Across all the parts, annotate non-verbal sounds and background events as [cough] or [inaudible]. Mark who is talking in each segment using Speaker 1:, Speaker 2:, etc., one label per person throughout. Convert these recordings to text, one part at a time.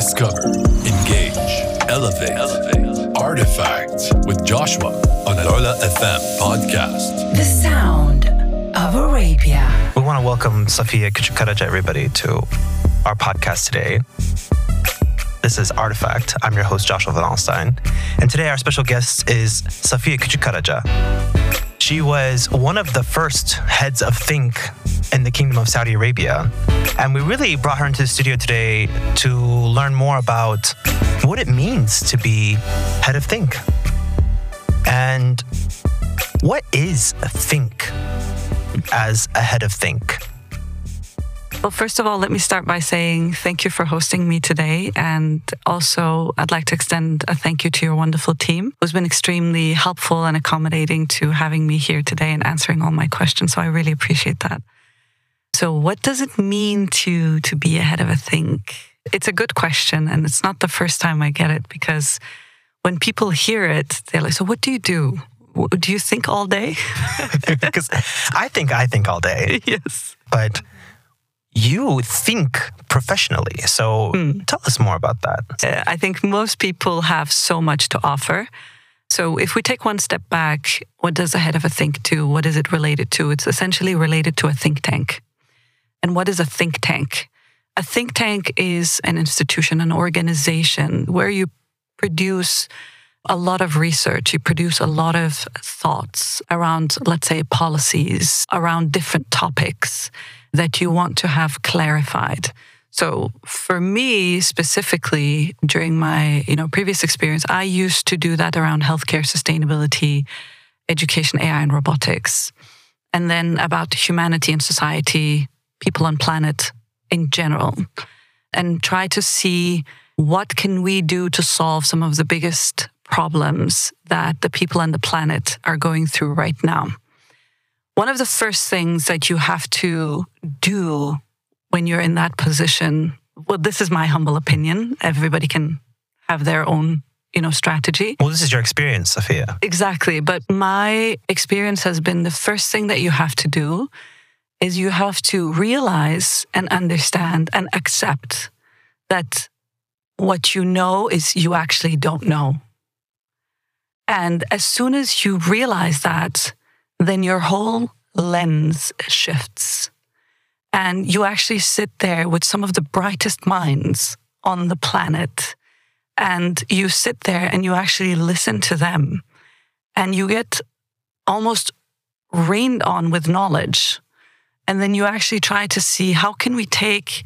Speaker 1: Discover, engage, elevate, elevate. Artifact with Joshua on Al Ula FM podcast.
Speaker 2: The sound of Arabia.
Speaker 3: We want to welcome Safia Küçükkaraca, everybody, to our podcast today. This is Artifact. I'm your host, Joshua Valenstein. And today our special guest is Safia Küçükkaraca. She was one of the first heads of Think in the Kingdom of Saudi Arabia. And we really brought her into the studio today to learn more about what it means to be head of Think. And what is Think as a head of Think?
Speaker 4: Well, first of all, let me start by saying thank you for hosting me today. And also, I'd like to extend a thank you to your wonderful team who's been extremely helpful and accommodating to having me here today and answering all my questions. So I really appreciate that. So, what does it mean to, to be ahead of a think? It's a good question. And it's not the first time I get it because when people hear it, they're like, So, what do you do? Do you think all day? [laughs]
Speaker 3: Because I think I think all day. [laughs]
Speaker 4: yes.
Speaker 3: But you think professionally. So
Speaker 4: Hmm.
Speaker 3: tell us more about that.
Speaker 4: Uh, I think most people have so much to offer. So if we take one step back, what does a head of a think do? What is it related to? It's essentially related to a think tank. And what is a think tank? A think tank is an institution, an organization where you produce a lot of research, you produce a lot of thoughts around, let's say, policies, around different topics that you want to have clarified. So for me specifically, during my you know previous experience, I used to do that around healthcare sustainability, education, AI, and robotics, and then about humanity and society, people on planet in general, and try to see what can we do to solve some of the biggest problems that the people on the planet are going through right now. One of the first things that you have to do when you're in that position, well, this is my humble opinion. Everybody can have their own, you know, strategy.
Speaker 3: Well, this is your experience, Sophia.
Speaker 4: Exactly. But my experience has been the first thing that you have to do is you have to realize and understand and accept that what you know is you actually don't know. And as soon as you realize that, then your whole lens shifts. And you actually sit there with some of the brightest minds on the planet. And you sit there and you actually listen to them. And you get almost rained on with knowledge. And then you actually try to see how can we take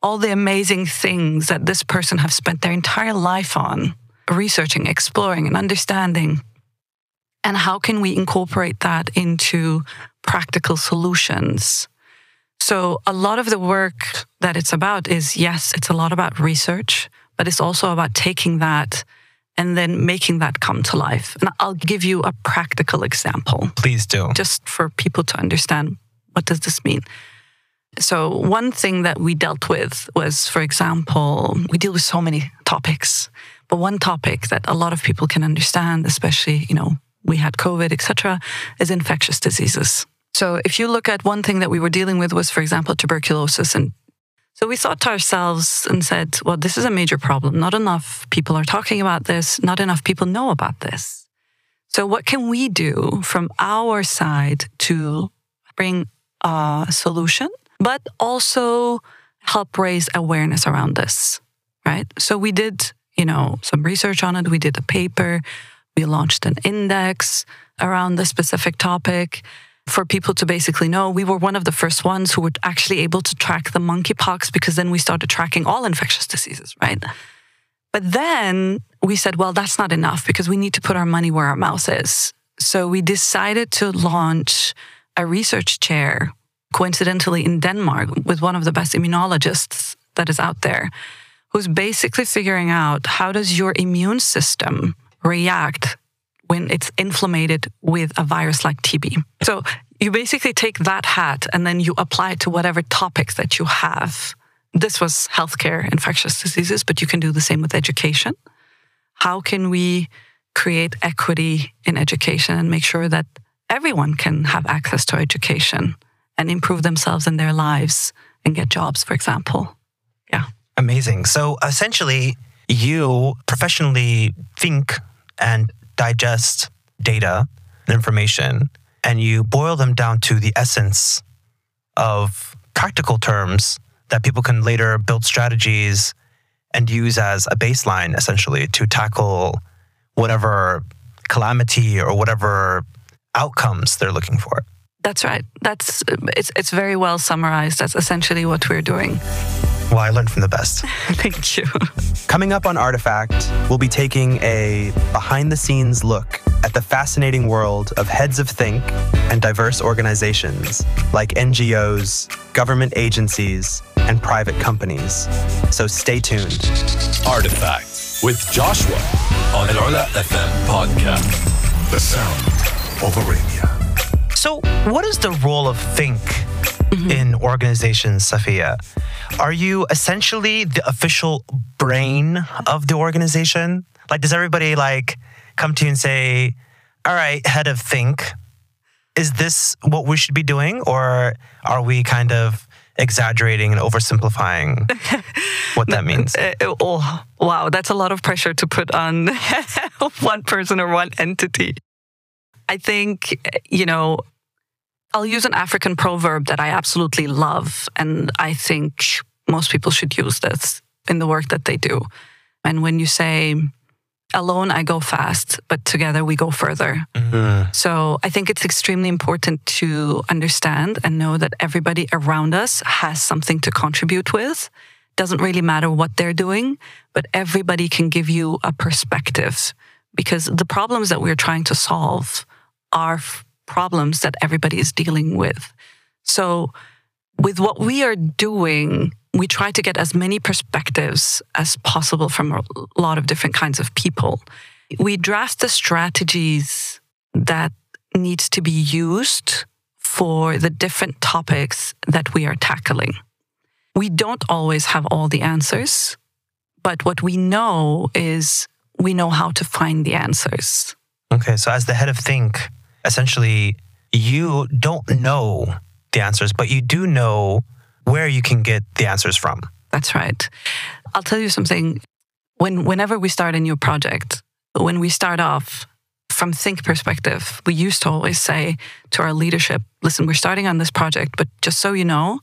Speaker 4: all the amazing things that this person have spent their entire life on researching, exploring, and understanding. And how can we incorporate that into practical solutions? So, a lot of the work that it's about is yes, it's a lot about research, but it's also about taking that and then making that come to life. And I'll give you a practical example
Speaker 3: Please do.
Speaker 4: just for people to understand what does this mean. So one thing that we dealt with was, for example, we deal with so many topics, but one topic that a lot of people can understand, especially you know we had COVID, etc., is infectious diseases. So if you look at one thing that we were dealing with was, for example, tuberculosis, and so we thought to ourselves and said, well, this is a major problem. Not enough people are talking about this. Not enough people know about this. So what can we do from our side to bring a solution, but also help raise awareness around this, right? So we did, you know, some research on it. We did a paper. We launched an index around the specific topic for people to basically know we were one of the first ones who were actually able to track the monkeypox because then we started tracking all infectious diseases, right? But then we said, well, that's not enough because we need to put our money where our mouth is. So we decided to launch a research chair, coincidentally in Denmark, with one of the best immunologists that is out there, who's basically figuring out how does your immune system react when it's inflamed with a virus like TB. So you basically take that hat and then you apply it to whatever topics that you have. This was healthcare, infectious diseases, but you can do the same with education. How can we create equity in education and make sure that everyone can have access to education and improve themselves in their lives and get jobs, for example? Yeah.
Speaker 3: Amazing. So essentially, you professionally think and digest data and information, and you boil them down to the essence of practical terms that people can later build strategies and use as a baseline, essentially, to tackle whatever calamity or whatever outcomes they're looking for.
Speaker 4: That's right. That's it's it's very well summarized. That's essentially what we're doing.
Speaker 3: Well, I learned from the best. [laughs]
Speaker 4: Thank you.
Speaker 3: Coming up on Artifact, we'll be taking a behind the scenes look at the fascinating world of heads of think and diverse organizations like NGOs, government agencies, and private companies. So stay tuned.
Speaker 1: Artifact with Joshua on Al Ula FM podcast.
Speaker 5: The sound of Arabia.
Speaker 3: So, what is the role of think in organizations, Safia? Are you essentially the official brain of the organization? Like, does everybody like come to you and say, "All right, head of think, is this what we should be doing, or are we kind of exaggerating and oversimplifying [laughs] what that means?"
Speaker 4: Uh, oh, wow, that's a lot of pressure to put on [laughs] one person or one entity. I think, you know, I'll use an African proverb that I absolutely love. And I think most people should use this in the work that they do. And when you say, alone I go fast, but together we go further. Mm-hmm. So I think it's extremely important to understand and know that everybody around us has something to contribute with. Doesn't really matter what they're doing, but everybody can give you a perspective because the problems that we're trying to solve are f- problems that everybody is dealing with. So with what we are doing, we try to get as many perspectives as possible from a lot of different kinds of people. We draft the strategies that needs to be used for the different topics that we are tackling. We don't always have all the answers, but what we know is we know how to find the answers.
Speaker 3: Okay, so as the head of think, essentially, you don't know the answers, but you do know where you can get the answers from.
Speaker 4: That's right. I'll tell you something. When whenever we start a new project, when we start off from think perspective, we used to always say to our leadership, listen, we're starting on this project, but just so you know,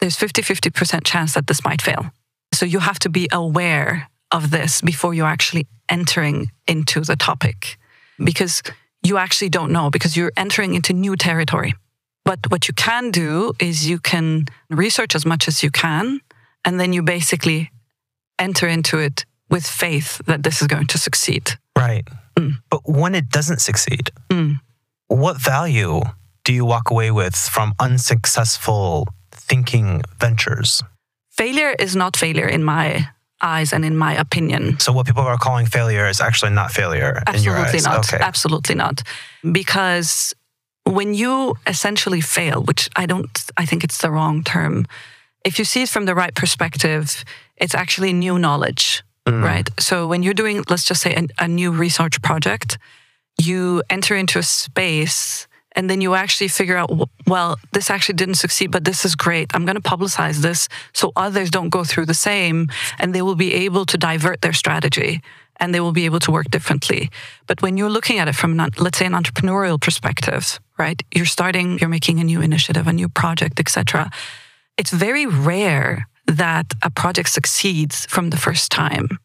Speaker 4: there's 50-50% chance that this might fail. So you have to be aware of this before you're actually entering into the topic hmm. because you actually don't know because you're entering into new territory. But what you can do is you can research as much as you can, and then you basically enter into it with faith that this is going to succeed.
Speaker 3: Right. But when it doesn't succeed,
Speaker 4: Mm.
Speaker 3: what value do you walk away with from unsuccessful thinking ventures?
Speaker 4: Failure is not failure in my eyes and in my opinion.
Speaker 3: So, what people are calling failure is actually not failure in your
Speaker 4: Absolutely not.
Speaker 3: Okay.
Speaker 4: Absolutely not. Because when you essentially fail, which I don't, I think it's the wrong term. If you see it from the right perspective, it's actually new knowledge, mm. right? So when you're doing, let's just say, a new research project, you enter into a space and then you actually figure out, well, this actually didn't succeed, but this is great. I'm going to publicize this so others don't go through the same and they will be able to divert their strategy and they will be able to work differently. But when you're looking at it from, an, let's say, an entrepreneurial perspective, right? You're starting, you're making a new initiative, a new project, etc. It's very rare that a project succeeds from the first time.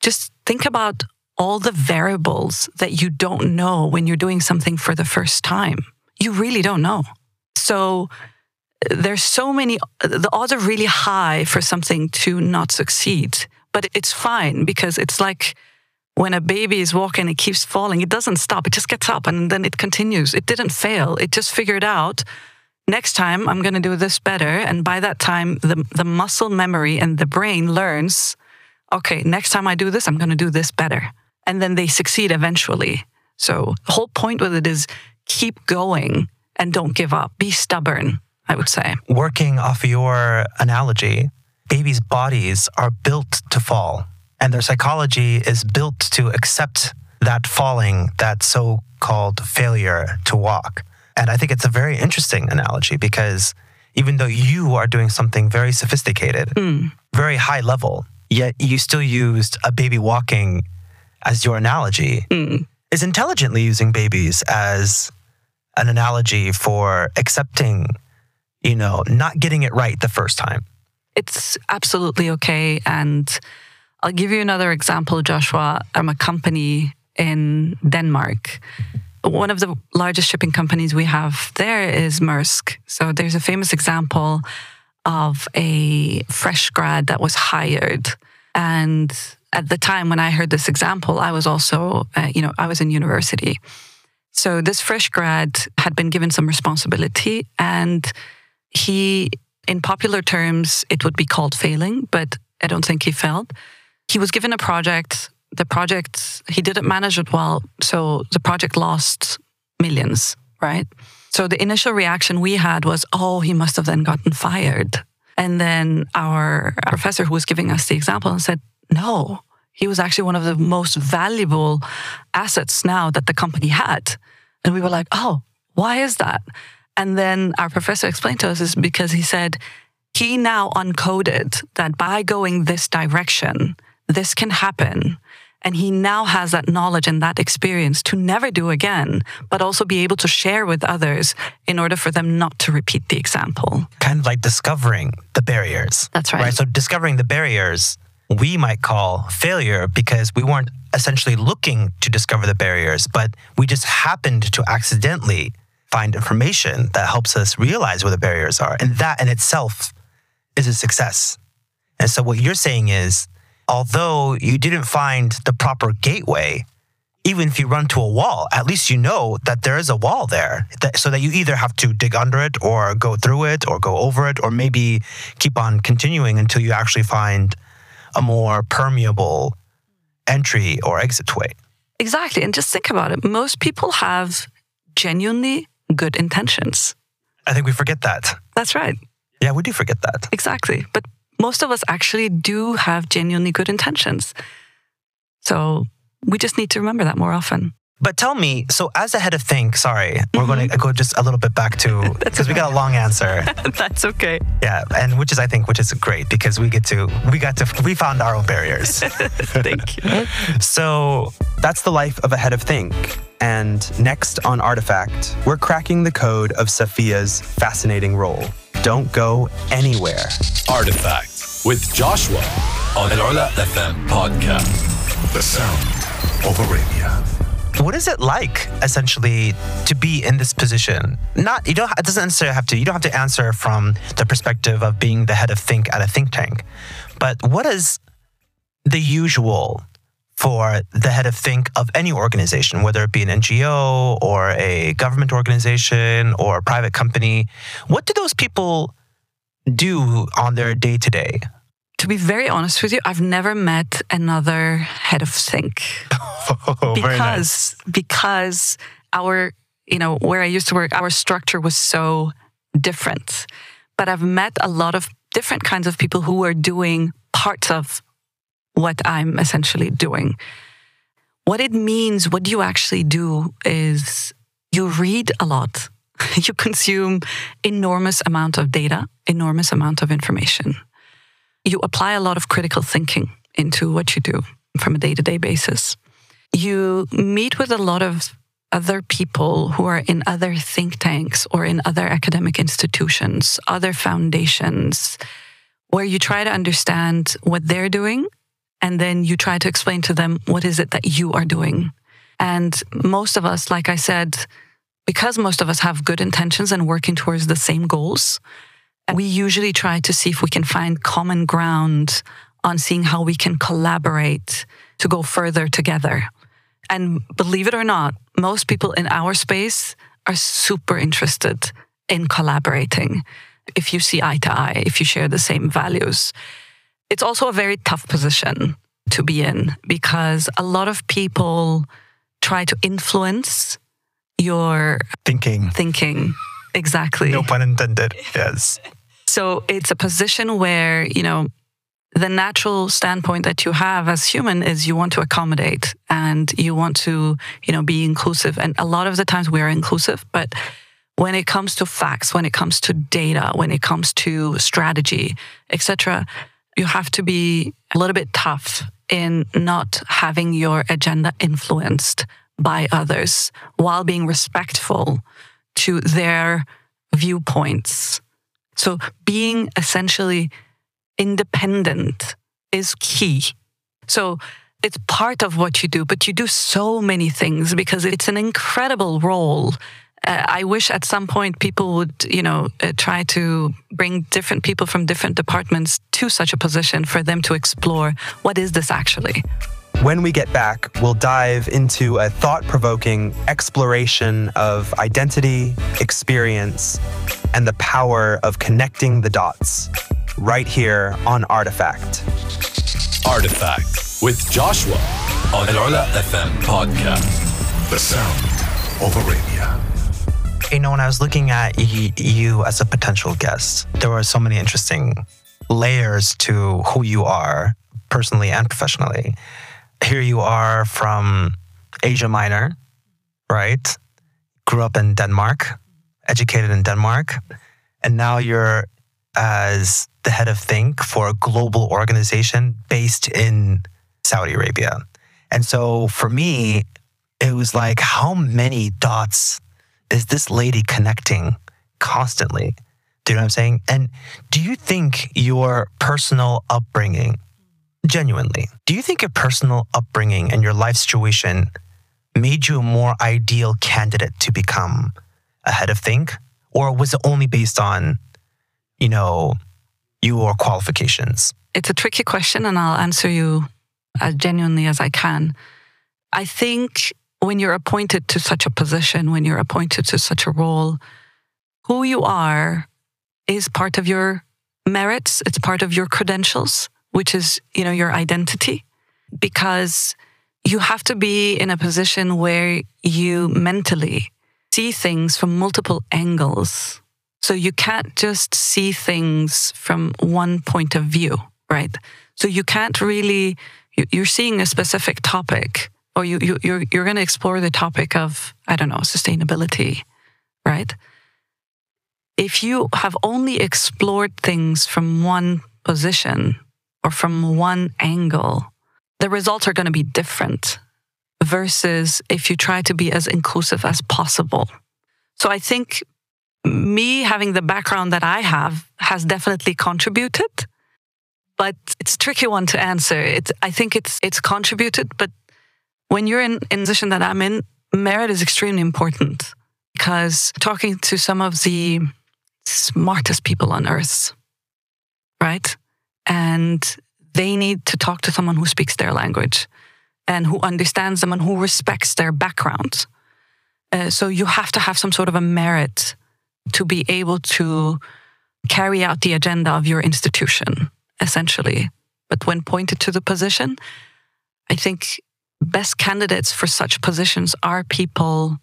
Speaker 4: Just think about all the variables that you don't know when you're doing something for the first time. You really don't know. So there's so many, the odds are really high for something to not succeed, but it's fine because it's like when a baby is walking, it keeps falling. It doesn't stop. It just gets up and then it continues. It didn't fail. It just figured out next time I'm going to do this better. And by that time, the, the muscle memory and the brain learns, okay, next time I do this, I'm going to do this better. And then they succeed eventually. So the whole point with it is keep going and don't give up. Be stubborn, I would say.
Speaker 3: Working off your analogy, babies' bodies are built to fall, and their psychology is built to accept that falling, that so called failure to walk. And I think it's a very interesting analogy because even though you are doing something very sophisticated, hmm. very high level, yet you still used a baby walking as your analogy. Mm. Is intelligently using babies as an analogy for accepting, you know, not getting it right the first time.
Speaker 4: it's absolutely okay. And I'll give you another example, Joshua. I'm a company in Denmark. One of the largest shipping companies we have there is Maersk. So there's a famous example of a fresh grad that was hired. And at the time when I heard this example, I was also, uh, you know, I was in university. So this fresh grad had been given some responsibility and he, in popular terms, it would be called failing, but I don't think he failed. He was given a project. The project, he didn't manage it well. So the project lost millions, right? So the initial reaction we had was, oh, he must have then gotten fired. And then our professor who was giving us the example said, no, he was actually one of the most valuable assets now that the company had. And we were like, oh, why is that? And then our professor explained to us is because he said he now uncoded that by going this direction, this can happen. And he now has that knowledge and that experience to never do again, but also be able to share with others in order for them not to repeat the example.
Speaker 3: Kind of like discovering the barriers.
Speaker 4: That's right.
Speaker 3: Right. So discovering the barriers we might call failure because we weren't essentially looking to discover the barriers, but we just happened to accidentally find information that helps us realize where the barriers are. And that in itself is a success. And so what you're saying is, although you didn't find the proper gateway, even if you run to a wall, at least you know that there is a wall there, that, so that you either have to dig under it or go through it or go over it, or maybe keep on continuing until you actually find a more permeable entry or exit way.
Speaker 4: Exactly. And just think about it. Most people have genuinely good intentions.
Speaker 3: I think we forget that.
Speaker 4: That's right.
Speaker 3: Yeah, we do forget that.
Speaker 4: Exactly. But most of us actually do have genuinely good intentions. So we just need to remember that more often.
Speaker 3: But tell me, so as a head of Think, sorry, we're going to mm-hmm. go just a little bit back to [laughs] because we got a long answer. [laughs]
Speaker 4: That's okay.
Speaker 3: Yeah, and which is I think which is great because we get to we got to we found our own barriers. [laughs]
Speaker 4: Thank you.
Speaker 6: So that's the life of a head of Think. And next on Artifact, we're cracking the code of Safia's fascinating role. Don't go anywhere.
Speaker 1: Artifact with Joshua on Al Ula FM podcast.
Speaker 5: The sound of Arabia.
Speaker 3: What is it like essentially to be in this position? Not you don't it doesn't necessarily have to you don't have to answer from the perspective of being the head of Think at a think tank. But what is the usual for the head of Think of any organization, whether it be an NGO or a government organization or a private company? What do those people do on their day to day?
Speaker 4: To be very honest with you, I've never met another head of Think [laughs] because because our you know where I used to work, our structure was so different. But I've met a lot of different kinds of people who are doing parts of what I'm essentially doing. What it means, what you actually do is you read a lot. [laughs] You consume enormous amount of data, enormous amount of information. You apply a lot of critical thinking into what you do from a day-to-day basis. You meet with a lot of other people who are in other think tanks or in other academic institutions, other foundations, where you try to understand what they're doing and then you try to explain to them what is it that you are doing. And most of us, like I said, because most of us have good intentions and working towards the same goals, we usually try to see if we can find common ground on seeing how we can collaborate to go further together. And believe it or not, most people in our space are super interested in collaborating. If you see eye to eye, if you share the same values, it's also a very tough position to be in because a lot of people try to influence your
Speaker 3: Thinking.
Speaker 4: thinking. Exactly.
Speaker 3: No pun intended. Yes.
Speaker 4: So it's a position where, you know, the natural standpoint that you have as human is you want to accommodate and you want to, you know, be inclusive. And a lot of the times we are inclusive, but when it comes to facts, when it comes to data, when it comes to strategy, etc., you have to be a little bit tough in not having your agenda influenced by others while being respectful to their viewpoints. So being essentially independent is key. So it's part of what you do, but you do so many things because it's an incredible role. Uh, I wish at some point people would, you know, uh, try to bring different people from different departments to such a position for them to explore what is this actually.
Speaker 6: When we get back, we'll dive into a thought provoking exploration of identity, experience, and the power of connecting the dots right here on Artifact.
Speaker 1: Artifact with Joshua on Al Ula FM podcast.
Speaker 5: The sound of Arabia.
Speaker 3: You know, when I was looking at y- you as a potential guest, there were so many interesting layers to who you are personally and professionally. Here you are from Asia Minor, right? Grew up in Denmark, educated in Denmark, and now you're as the head of Think for a global organization based in Saudi Arabia. And so for me, it was like, how many dots is this lady connecting constantly? Do you know what I'm saying? And do you think your personal upbringing, genuinely, do you think your personal upbringing and your life situation made you a more ideal candidate to become a head of Think? Or was it only based on, you know, your qualifications?
Speaker 4: It's a tricky question, and I'll answer you as genuinely as I can. I think when you're appointed to such a position, when you're appointed to such a role, who you are is part of your merits, it's part of your credentials, which is, you know, your identity because you have to be in a position where you mentally see things from multiple angles. So you can't just see things from one point of view, right? So you can't really you- you're seeing a specific topic or you, you you're you're going to explore the topic of I don't know sustainability, right? If you have only explored things from one position or from one angle, the results are going to be different versus if you try to be as inclusive as possible. So I think me having the background that I have has definitely contributed but it's a tricky one to answer. It's I think it's it's contributed, but when you're in, in the position that I'm in, merit is extremely important because talking to some of the smartest people on earth, right? And they need to talk to someone who speaks their language and who understands them and who respects their background. Uh, so you have to have some sort of a merit to be able to carry out the agenda of your institution essentially. But when pointed to the position, I think best candidates for such positions are people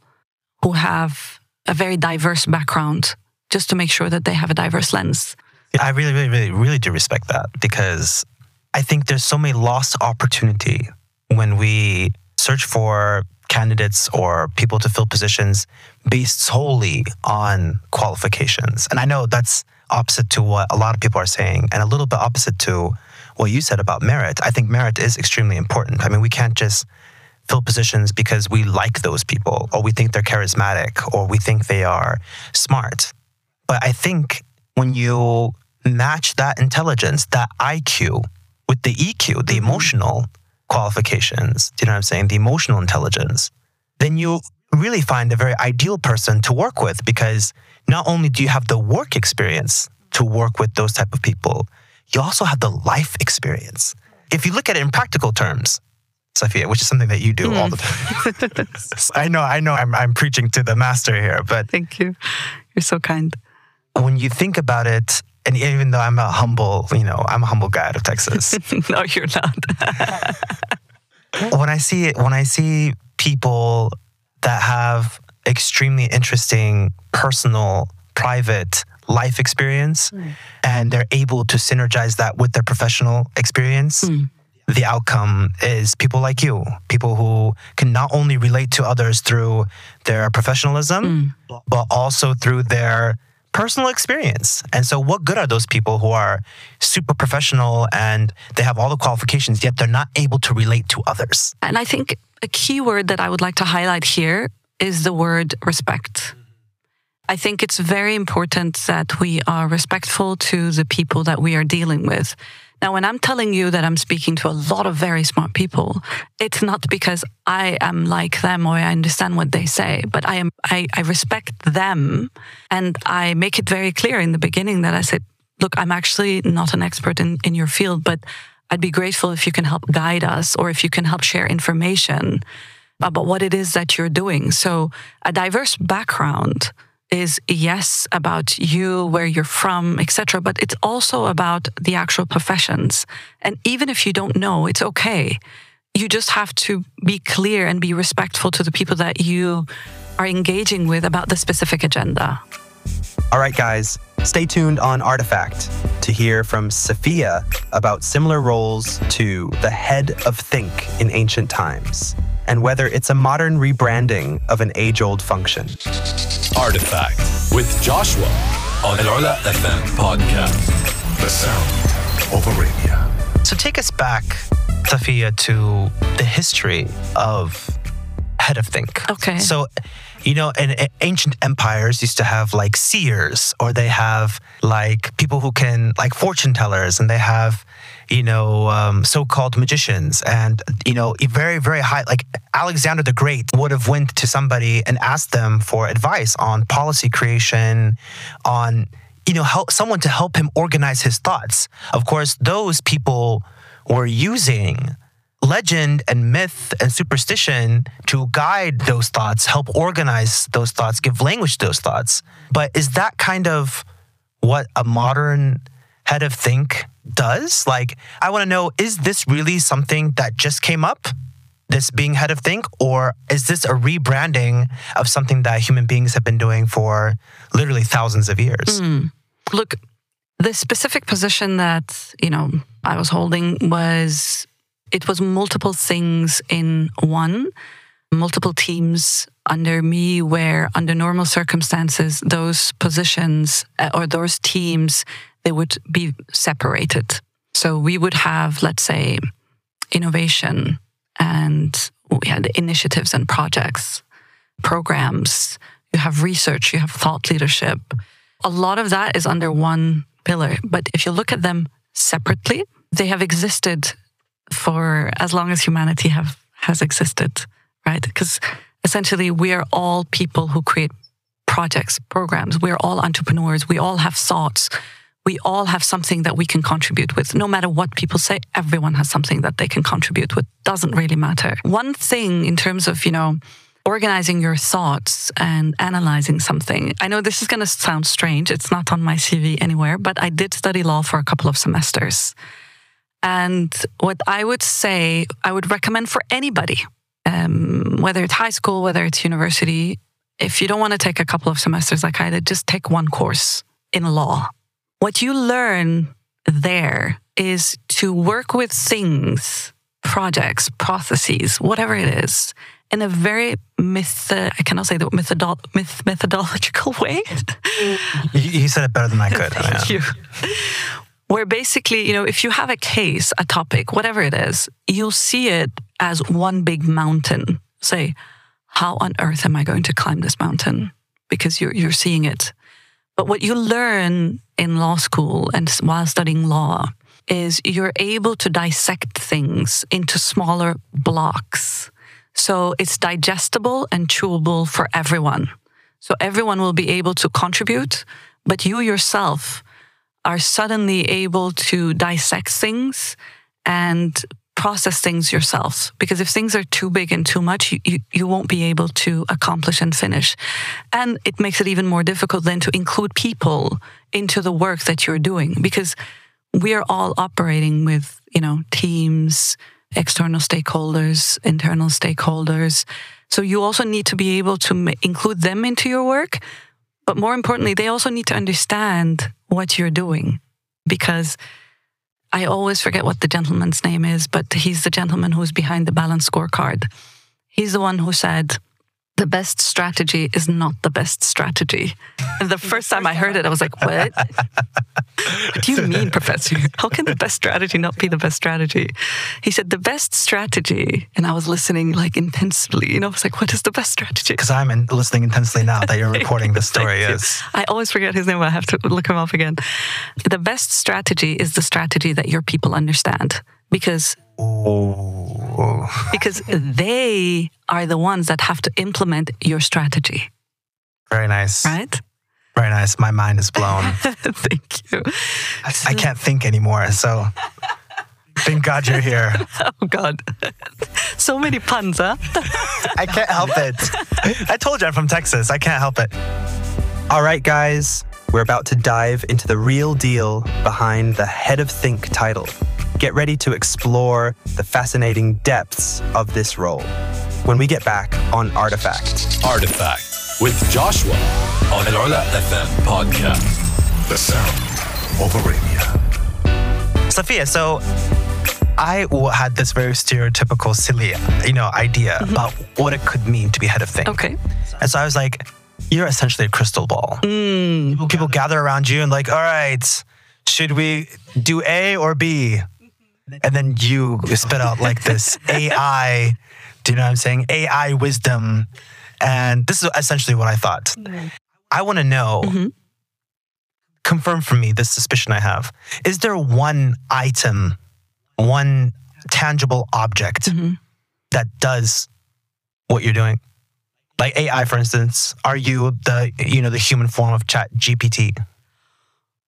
Speaker 4: who have a very diverse background, just to make sure that they have a diverse lens.
Speaker 3: I really, really, really, really do respect that because I think there's so many lost opportunity when we search for candidates or people to fill positions based solely on qualifications. And I know that's opposite to what a lot of people are saying and a little bit opposite to what you said about merit. I think merit is extremely important. I mean, we can't just fill positions because we like those people or we think they're charismatic or we think they are smart. But I think when you match that intelligence, that IQ with the EQ, the mm-hmm. emotional qualifications, do you know what I'm saying? The emotional intelligence, then you really find a very ideal person to work with because not only do you have the work experience to work with those type of people, you also have the life experience. If you look at it in practical terms, Sophia, which is something that you do all the mm. time. [laughs] [laughs] I know, I know I'm, I'm preaching to the master here, but
Speaker 4: Thank you. You're so kind.
Speaker 3: when you think about it, and even though I'm a humble, you know, I'm a humble guy out of Texas. [laughs]
Speaker 4: no, you're not.
Speaker 3: when I see when I see people that have extremely interesting personal, private life experience, hmm. and they're able to synergize that with their professional experience, hmm. the outcome is people like you, people who can not only relate to others through their professionalism, hmm. but also through their personal experience. And so, what good are those people who are super professional and they have all the qualifications, yet they're not able to relate to others?
Speaker 4: And I think a key word that I would like to highlight here is the word respect. I think it's very important that we are respectful to the people that we are dealing with. Now, when I'm telling you that I'm speaking to a lot of very smart people, it's not because I am like them or I understand what they say, but I am I, I respect them and I make it very clear in the beginning that I said, look, I'm actually not an expert in, in your field, but I'd be grateful if you can help guide us or if you can help share information about what it is that you're doing. So a diverse background is yes about you where you're from etc but it's also about the actual professions. And even if you don't know it's okay. You just have to be clear and be respectful to the people that you are engaging with about the specific agenda.
Speaker 6: All right, guys, stay tuned on Artifact to hear from Sophia about similar roles to the head of Think in ancient times and whether it's a modern rebranding of an age old function.
Speaker 1: Artifact with Joshua on Al Ula FM podcast.
Speaker 5: The sound of Arabia.
Speaker 3: So, take us back, Sophia, to the history of head of think.
Speaker 4: Okay.
Speaker 3: So, you know, in in ancient empires used to have like seers, or they have like people who can like fortune tellers, and they have you know um, so-called magicians, and you know very very high like Alexander the Great would have went to somebody and asked them for advice on policy creation, on you know help someone to help him organize his thoughts. Of course, those people were using legend and myth and superstition to guide those thoughts, help organize those thoughts, give language to those thoughts. But is that kind of what a modern head of think does? Like, I want to know is this really something that just came up? This being head of think, or is this a rebranding of something that human beings have been doing for literally thousands of years?
Speaker 4: look the specific position that you know i was holding was it was multiple things in one multiple teams under me where under normal circumstances those positions uh, or those teams they would be separated so we would have let's say innovation and we had initiatives and projects programs you have research you have thought leadership a lot of that is under one pillar. But if you look at them separately, they have existed for as long as humanity have has existed, right? Because essentially we are all people who create projects, programs. We're all entrepreneurs. We all have thoughts. We all have something that we can contribute with. No matter what people say, everyone has something that they can contribute with. Doesn't really matter. One thing in terms of, you know, organizing your thoughts and analyzing something. I know this is going to sound strange. It's not on my CV anywhere, but I did study law for a couple of semesters. And what I would say, I would recommend for anybody, um, whether it's high school, whether it's university, if you don't want to take a couple of semesters like I did, just take one course in law. What you learn there is to work with things, projects, processes, whatever it is, in a very myth, uh, I cannot say the methodol- myth- methodological [laughs] way.
Speaker 3: You, you said it better than I could.
Speaker 4: Thank
Speaker 3: Yeah.
Speaker 4: you. Where basically, you know, if you have a case, a topic, whatever it is, you'll see it as one big mountain. Say, how on earth am I going to climb this mountain? Because you're you're seeing it. But what you learn in law school and while studying law is you're able to dissect things into smaller blocks. So it's digestible and chewable for everyone. So everyone will be able to contribute, but you yourself are suddenly able to dissect things and process things yourself. Because if things are too big and too much, you, you, you won't be able to accomplish and finish. And it makes it even more difficult then to include people into the work that you're doing because we are all operating with, you know, teams, external stakeholders, internal stakeholders. So you also need to be able to ma- include them into your work. But more importantly, they also need to understand what you're doing because I always forget what the gentleman's name is, but he's the gentleman who's behind the balance scorecard. He's the one who said, the best strategy is not the best strategy. And the first time I heard it, I was like, what? what do you mean, Professor? How can the best strategy not be the best strategy? He said, the best strategy. And I was listening like intensely. You know, I was like, what is the best strategy?
Speaker 3: Because I'm in, listening intensely now that you're [laughs] recording this story. Yes.
Speaker 4: I always forget his name. I have to look him up again. The best strategy is the strategy that your people understand because Because they are the ones that have to implement your strategy,
Speaker 3: Very nice.
Speaker 4: right?
Speaker 3: Very nice. My mind is blown. [laughs]
Speaker 4: Thank you.
Speaker 3: I, I can't think anymore. So thank God you're here. [laughs]
Speaker 4: Oh God, so many puns, huh?
Speaker 3: I can't help it. I told you I'm from Texas. I can't help it.
Speaker 6: All right, guys, we're about to dive into the real deal behind the Head of Think title. Get ready to explore the fascinating depths of this role when we get back on Artifact.
Speaker 1: Artifact with Joshua on Al Ula FM podcast.
Speaker 5: The sound of Arabia.
Speaker 3: Sophia, so I had this very stereotypical, silly, you know, idea mm-hmm. about what it could mean to be head of think.
Speaker 4: Okay.
Speaker 3: And so I was like, you're essentially a crystal ball. Mm. People, people gather around you and like, all right, should we do A or B? And then you spit out like this [laughs] AI, do you know what I'm saying? AI wisdom. And this is essentially what I thought. Mm-hmm. I want to know, mm-hmm. confirm for me this suspicion I have. Is there one item, one tangible object mm-hmm. that does what you're doing? Like AI, for instance, are you the you know the human form of ChatGPT?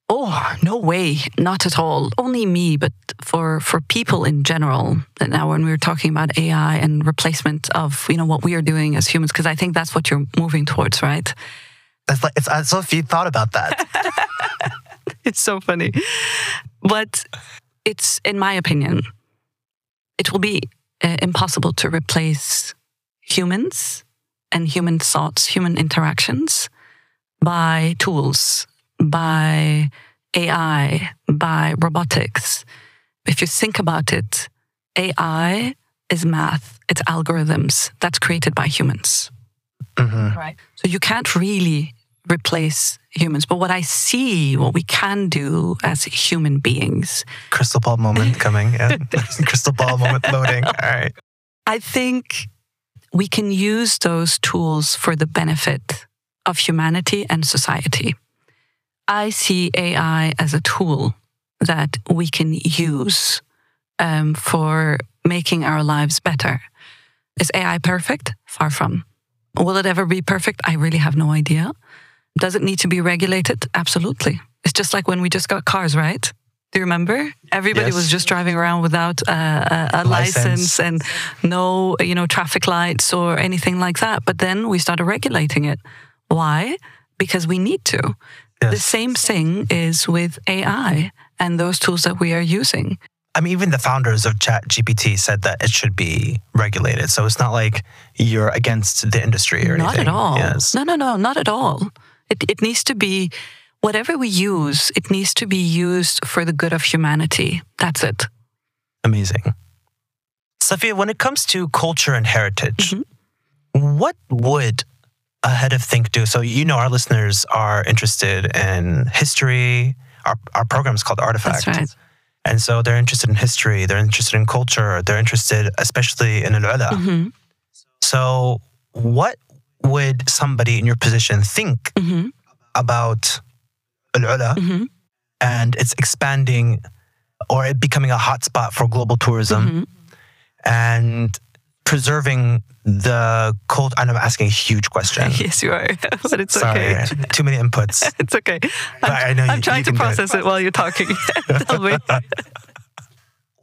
Speaker 4: Oh no way, not at all. Only me, but for for people in general. And now, when we were talking about AI and replacement of you know what we are doing as humans, because I think that's what you're moving towards, right?
Speaker 3: That's like it's as if you thought about that. [laughs]
Speaker 4: it's so funny. But it's, in my opinion, it will be uh, impossible to replace humans and human thoughts, human interactions by tools, by AI, by robotics. If you think about it, AI is math, it's algorithms that's created by humans. Mm-hmm. Right. So you can't really replace humans. But what I see, what we can do as human beings,
Speaker 3: Crystal ball moment [laughs] coming. Yeah. Crystal ball moment loading. [laughs] All right.
Speaker 4: I think we can use those tools for the benefit of humanity and society. I see AI as a tool that we can use um, for making our lives better. Is AI perfect? Far from. Will it ever be perfect? I really have no idea. Does it need to be regulated? Absolutely. It's just like when we just got cars, right? Do you remember? Everybody
Speaker 3: Yes.
Speaker 4: was just driving around without uh, a, a license.
Speaker 3: License.
Speaker 4: and no, you know, traffic lights or anything like that. But then we started regulating it. Why? Because we need to. The same thing is with AI and those tools that we are using.
Speaker 3: I mean, even the founders of ChatGPT said that it should be regulated. So it's not like you're against the industry or
Speaker 4: Not
Speaker 3: anything.
Speaker 4: Not at all.
Speaker 3: Yes.
Speaker 4: No, no, no, not at all. It, it needs to be, whatever we use, it needs to be used for the good of humanity. That's it.
Speaker 3: Amazing. Sophia, when it comes to culture and heritage,
Speaker 4: Mm-hmm.
Speaker 3: what would a head of think do? So, you know, our listeners are interested in history. Our, our program is called Artifact.
Speaker 4: That's right.
Speaker 3: And so they're interested in history, they're interested in culture, they're interested especially in al-ula.
Speaker 4: hmm
Speaker 3: So, what would somebody in your position think
Speaker 4: hmm
Speaker 3: about al-ula
Speaker 4: hmm
Speaker 3: and it's expanding or it becoming a hotspot for global tourism
Speaker 4: Mhm.
Speaker 3: and preserving the cult? I know I'm asking a huge question. [laughs]
Speaker 4: Yes, you are. [laughs] but it's
Speaker 3: Sorry,
Speaker 4: okay. [laughs]
Speaker 3: too- many inputs.
Speaker 4: It's okay. I'm,
Speaker 3: I know
Speaker 4: I'm
Speaker 3: you-
Speaker 4: trying
Speaker 3: you
Speaker 4: to
Speaker 3: do it.
Speaker 4: process it while you're talking. Tell me.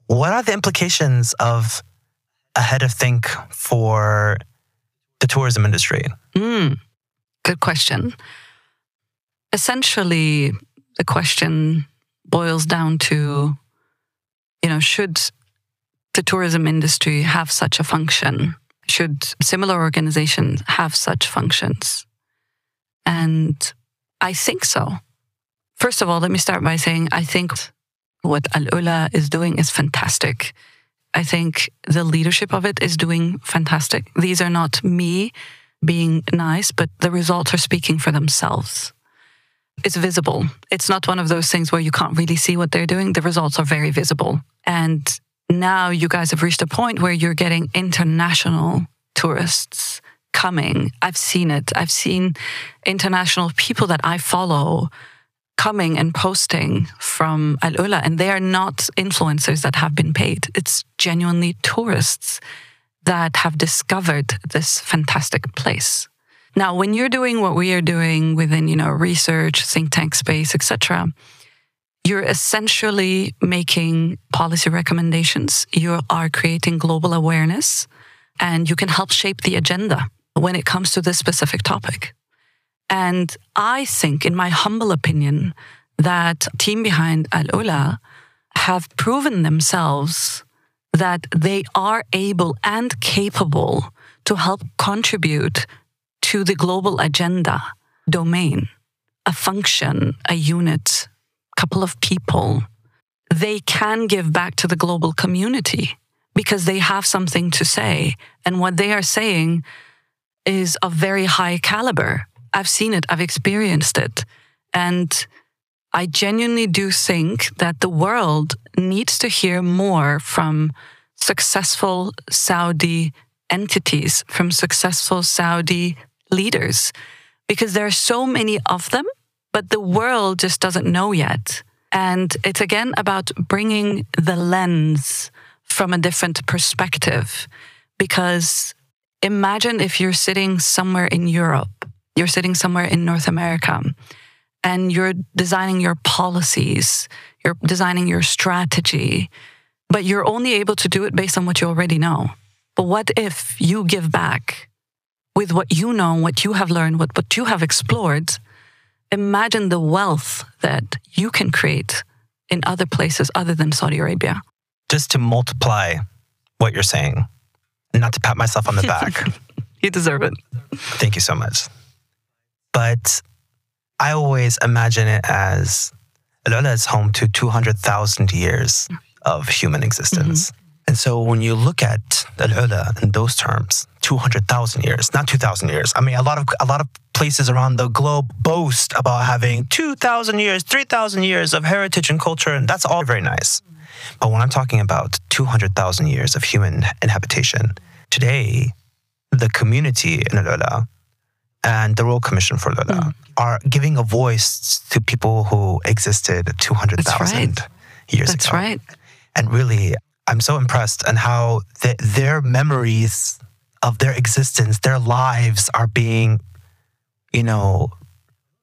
Speaker 3: What are the implications of a head of think for the tourism industry?
Speaker 4: Mm, good question. Essentially, the question boils down to, you know, should the tourism industry have such a function? Should similar organizations have such functions? And I think so. First of all, let me start by saying I think what Al Ula is doing is fantastic. I think the leadership of it is doing fantastic. These are not me being nice, but the results are speaking for themselves. It's visible. It's not one of those things where you can't really see what they're doing. The results are very visible. And now you guys have reached a point where you're getting international tourists coming. Hmm. I've seen it. I've seen international people that I follow coming and posting from Al Ula, and they are not influencers that have been paid. It's genuinely tourists that have discovered this fantastic place. Now, when you're doing what we are doing within, you know, research, think tank space, etc., you're essentially making policy recommendations. You are creating global awareness, and you can help shape the agenda when it comes to this specific topic. And I think, in my humble opinion, that team behind Al Ula have proven themselves that they are able and capable to help contribute to the global agenda domain, a function, a unit, couple of people. They can give back to the global community because they have something to say. And what they are saying is of very high caliber. I've seen it, I've experienced it. And I genuinely do think that the world needs to hear more from successful Saudi entities, from successful Saudi leaders, because there are so many of them, but the world just doesn't know yet. And it's again about bringing the lens from a different perspective, because imagine if you're sitting somewhere in Europe, you're sitting somewhere in North America, and you're designing your policies, you're designing your strategy, but you're only able to do it based on what you already know. But what if you give back with what you know, what you have learned, what, what you have explored? Imagine the wealth that you can create in other places other than Saudi Arabia.
Speaker 3: Just to multiply what you're saying, not to pat myself on the back. [laughs]
Speaker 4: You deserve it.
Speaker 3: Thank you so much. But I always imagine it as Al Ula is home to 200,000 years of human existence. Mm-hmm. And so when you look at Al Ula in those terms, 200,000 years, not 2,000 years. I mean, a lot of a lot of places around the globe boast about having 2,000 years, 3,000 years of heritage and culture, and that's all very nice. But when I'm talking about 200,000 years of human inhabitation, today, the community in Al Ula and the Royal Commission for Al Ula hmm. are giving a voice to people who existed 200,000
Speaker 4: right.
Speaker 3: years
Speaker 4: That's
Speaker 3: ago.
Speaker 4: That's right.
Speaker 3: And really, I'm so impressed on how th- their memories of their existence, their lives are being, you know,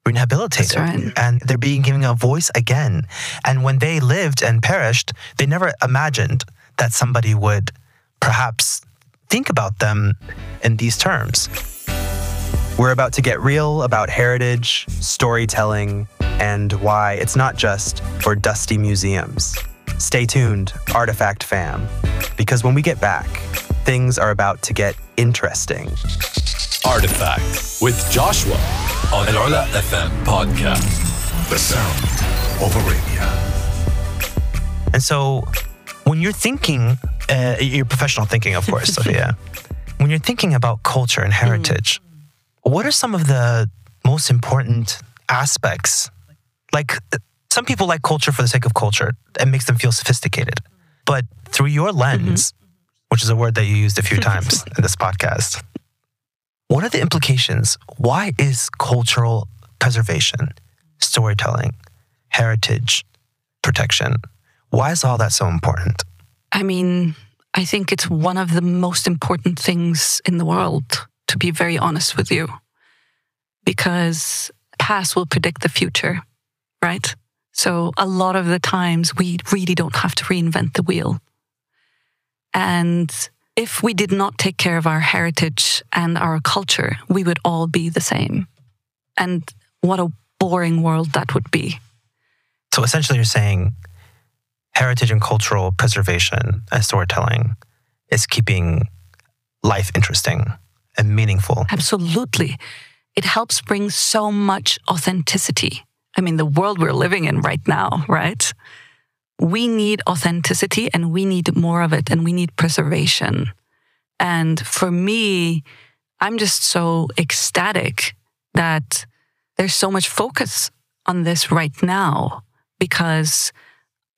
Speaker 3: rehabilitated.
Speaker 4: Right.
Speaker 3: And they're being given a voice again. And when they lived and perished, they never imagined that somebody would perhaps think about them in these terms.
Speaker 6: We're about to get real about heritage, storytelling, and why it's not just for dusty museums. Stay tuned, Artifact fam, because when we get back, things are about to get interesting.
Speaker 1: Artifact with Joshua on Al Ula FM podcast.
Speaker 5: The sound of Arabia.
Speaker 3: And so when you're thinking, uh, your professional thinking, of course, [laughs] Sophia, when you're thinking about culture and heritage, what are some of the most important aspects? Like, some people like culture for the sake of culture. It makes them feel sophisticated. But through your lens, which is a word that you used a few times [laughs] in this podcast, what are the implications? Why is cultural preservation, storytelling, heritage protection, why is all that so important?
Speaker 4: I mean, I think it's one of the most important things in the world, to be very honest with you, because past will predict the future, right? So a lot of the times we really don't have to reinvent the wheel. And if we did not take care of our heritage and our culture, we would all be the same. And what a boring world that would be.
Speaker 3: So essentially, you're saying heritage and cultural preservation and storytelling is keeping life interesting and meaningful.
Speaker 4: Absolutely. It helps bring so much authenticity. I mean, the world we're living in right now, right? We need authenticity and we need more of it and we need preservation. And for me, I'm just so ecstatic that there's so much focus on this right now because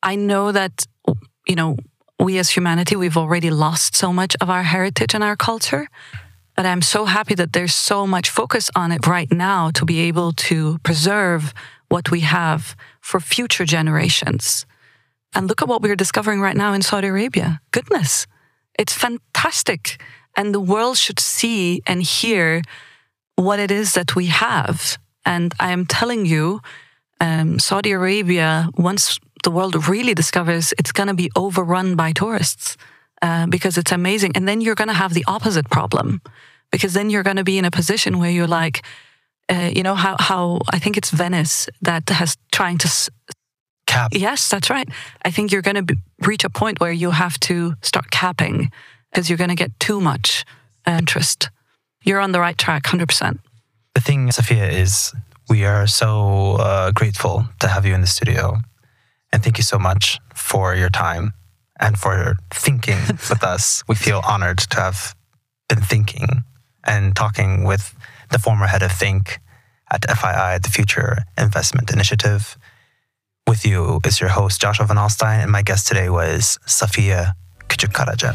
Speaker 4: I know that, you know, we as humanity, we've already lost so much of our heritage and our culture. But I'm so happy that there's so much focus on it right now to be able to preserve what we have for future generations. And look at what we're discovering right now in Saudi Arabia. Goodness, it's fantastic. And the world should see and hear what it is that we have. And I am telling you, um, Saudi Arabia, once the world really discovers, it's going to be overrun by tourists uh, because it's amazing. And then you're going to have the opposite problem because then you're going to be in a position where you're like, uh, you know, how, how I think it's Venice that has trying to. s-
Speaker 3: Cap.
Speaker 4: Yes, that's right. I think you're going to reach a point where you have to start capping because you're going to get too much uh, interest. You're on the right track, 100%.
Speaker 3: The thing, Sophia, is we are so uh, grateful to have you in the studio. And thank you so much for your time and for thinking [laughs] with us. We feel honored to have been thinking and talking with the former head of Think at FII, the Future Investment Initiative. With you is your host, Joshua Van Alstyne, and my guest today was Safiye Küçükkaraca.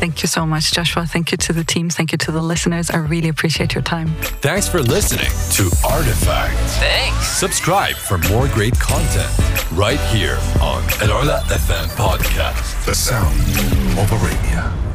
Speaker 4: Thank you so much, Joshua. Thank you to the team. Thank you to the listeners. I really appreciate your time.
Speaker 1: Thanks for listening to Artifact. Thanks. Subscribe for more great content right here on Al Ula FM podcast.
Speaker 5: The sound of Arabia.